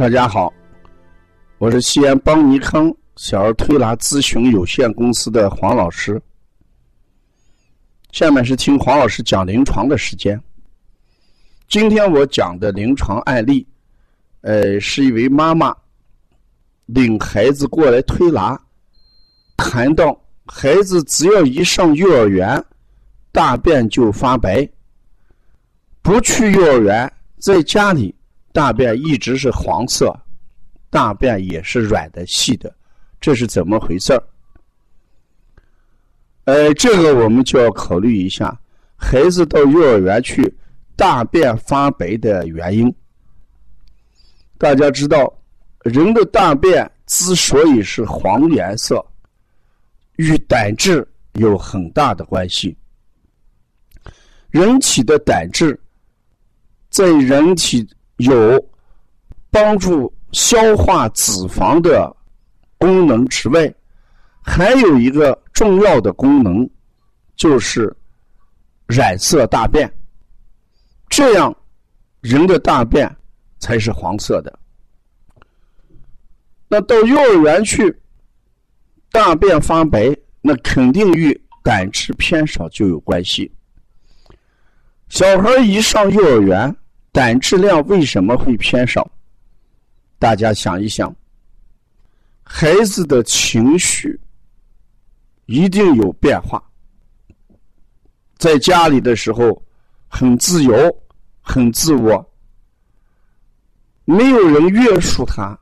大家好，我是西安邦尼康小儿推拿咨询有限公司的黄老师。下面是听黄老师讲临床的时间。今天我讲的临床案例，呃，是一位妈妈领孩子过来推拿，谈到孩子只要一上幼儿园，大便就发白，不去幼儿园，在家里。大便一直是黄色，大便也是软的、细的，这是怎么回事儿？呃，这个我们就要考虑一下，孩子到幼儿园去大便发白的原因。大家知道，人的大便之所以是黄颜色，与胆汁有很大的关系。人体的胆汁在人体。有帮助消化脂肪的功能之外，还有一个重要的功能，就是染色大便。这样，人的大便才是黄色的。那到幼儿园去，大便发白，那肯定与胆汁偏少就有关系。小孩一上幼儿园。胆质量为什么会偏少？大家想一想，孩子的情绪一定有变化。在家里的时候很自由、很自我，没有人约束他，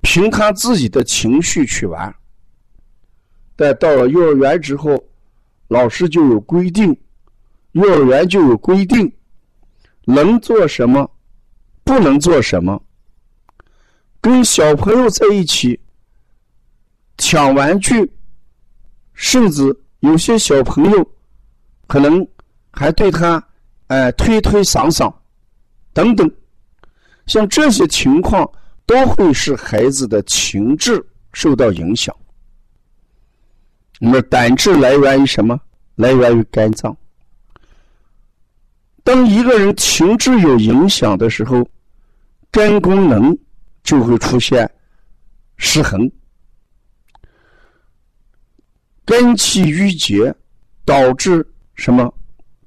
凭他自己的情绪去玩。但到了幼儿园之后，老师就有规定，幼儿园就有规定。能做什么，不能做什么？跟小朋友在一起抢玩具，甚至有些小朋友可能还对他哎推推搡搡等等，像这些情况都会使孩子的情志受到影响。那么胆汁来源于什么？来源于肝脏。当一个人情志有影响的时候，肝功能就会出现失衡，肝气郁结，导致什么？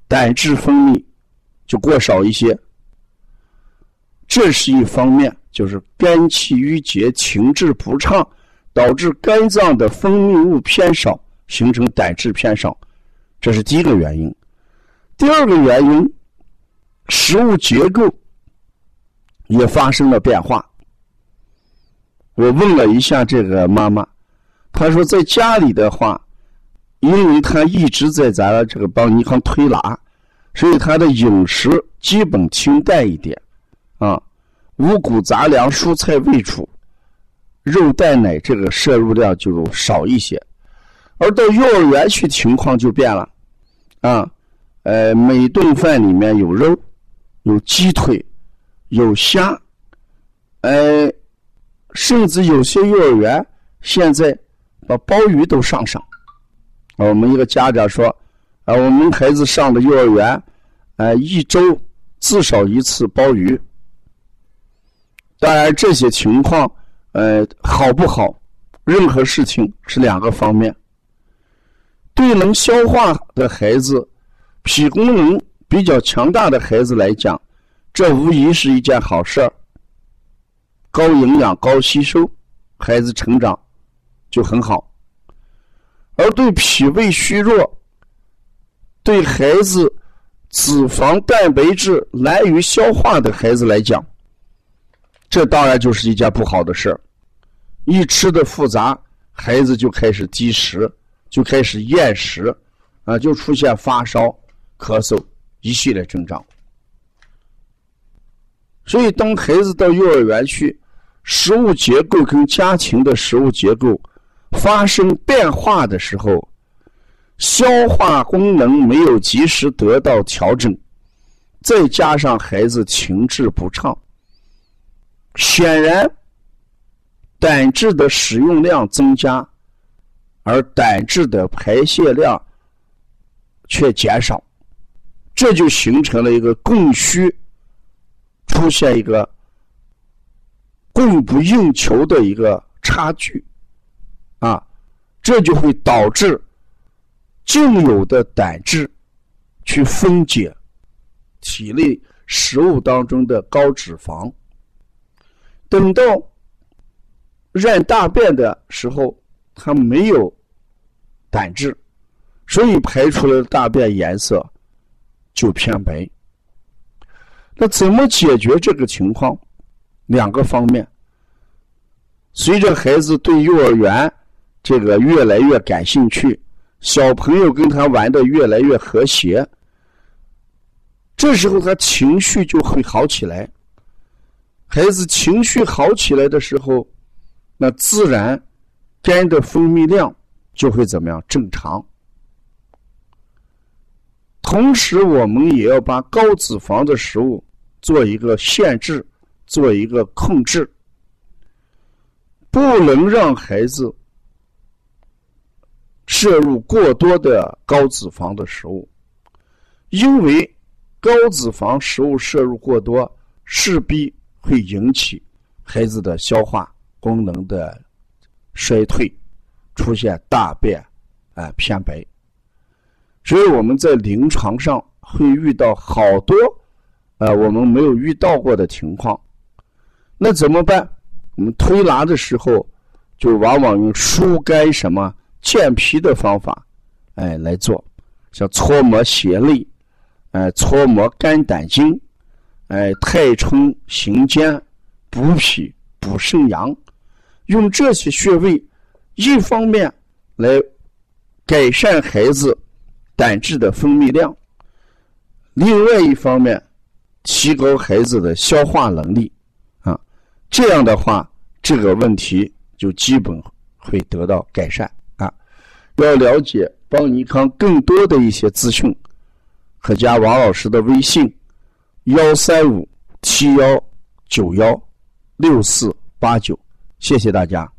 胆汁分泌就过少一些。这是一方面，就是肝气郁结、情志不畅，导致肝脏的分泌物偏少，形成胆汁偏少，这是第一个原因。第二个原因。食物结构也发生了变化。我问了一下这个妈妈，她说在家里的话，因为她一直在咱这个帮尼康推拿，所以她的饮食基本清淡一点，啊，五谷杂粮、蔬菜为主，肉蛋奶这个摄入量就少一些。而到幼儿园去，情况就变了，啊，呃，每顿饭里面有肉。有鸡腿，有虾，呃，甚至有些幼儿园现在把鲍鱼都上上。啊我们一个家长说：“啊，我们孩子上的幼儿园，啊，一周至少一次鲍鱼。”当然，这些情况，呃，好不好？任何事情是两个方面。对能消化的孩子，脾功能。比较强大的孩子来讲，这无疑是一件好事儿。高营养、高吸收，孩子成长就很好。而对脾胃虚弱、对孩子脂肪、蛋白质难于消化的孩子来讲，这当然就是一件不好的事儿。一吃的复杂，孩子就开始积食，就开始厌食，啊，就出现发烧、咳嗽。一系列症状，所以当孩子到幼儿园去，食物结构跟家庭的食物结构发生变化的时候，消化功能没有及时得到调整，再加上孩子情志不畅，显然胆汁的使用量增加，而胆汁的排泄量却减少。这就形成了一个供需出现一个供不应求的一个差距，啊，这就会导致竟有的胆汁去分解体内食物当中的高脂肪，等到认大便的时候，它没有胆汁，所以排出来的大便颜色。就偏白。那怎么解决这个情况？两个方面。随着孩子对幼儿园这个越来越感兴趣，小朋友跟他玩的越来越和谐，这时候他情绪就会好起来。孩子情绪好起来的时候，那自然肝的分泌量就会怎么样正常。同时，我们也要把高脂肪的食物做一个限制。做一个控制，不能让孩子摄入过多的高脂肪的食物，因为高脂肪食物摄入过多，势必会引起孩子的消化功能的衰退，出现大便啊偏白。所以我们在临床上会遇到好多呃我们没有遇到过的情况。那怎么办？我们推拿的时候，就往往用疏肝什么健脾的方法，哎来做，像搓摩胁肋，哎搓摩肝胆经，哎太冲行间，补脾补肾阳，用这些穴位，一方面来改善孩子胆汁的分泌量，另外一方面提高孩子的消化能力。啊这样的话，这个问题就基本会得到改善啊！要了解邦尼康更多的一些资讯，可加王老师的微信：幺三五七幺九幺六四八九。谢谢大家。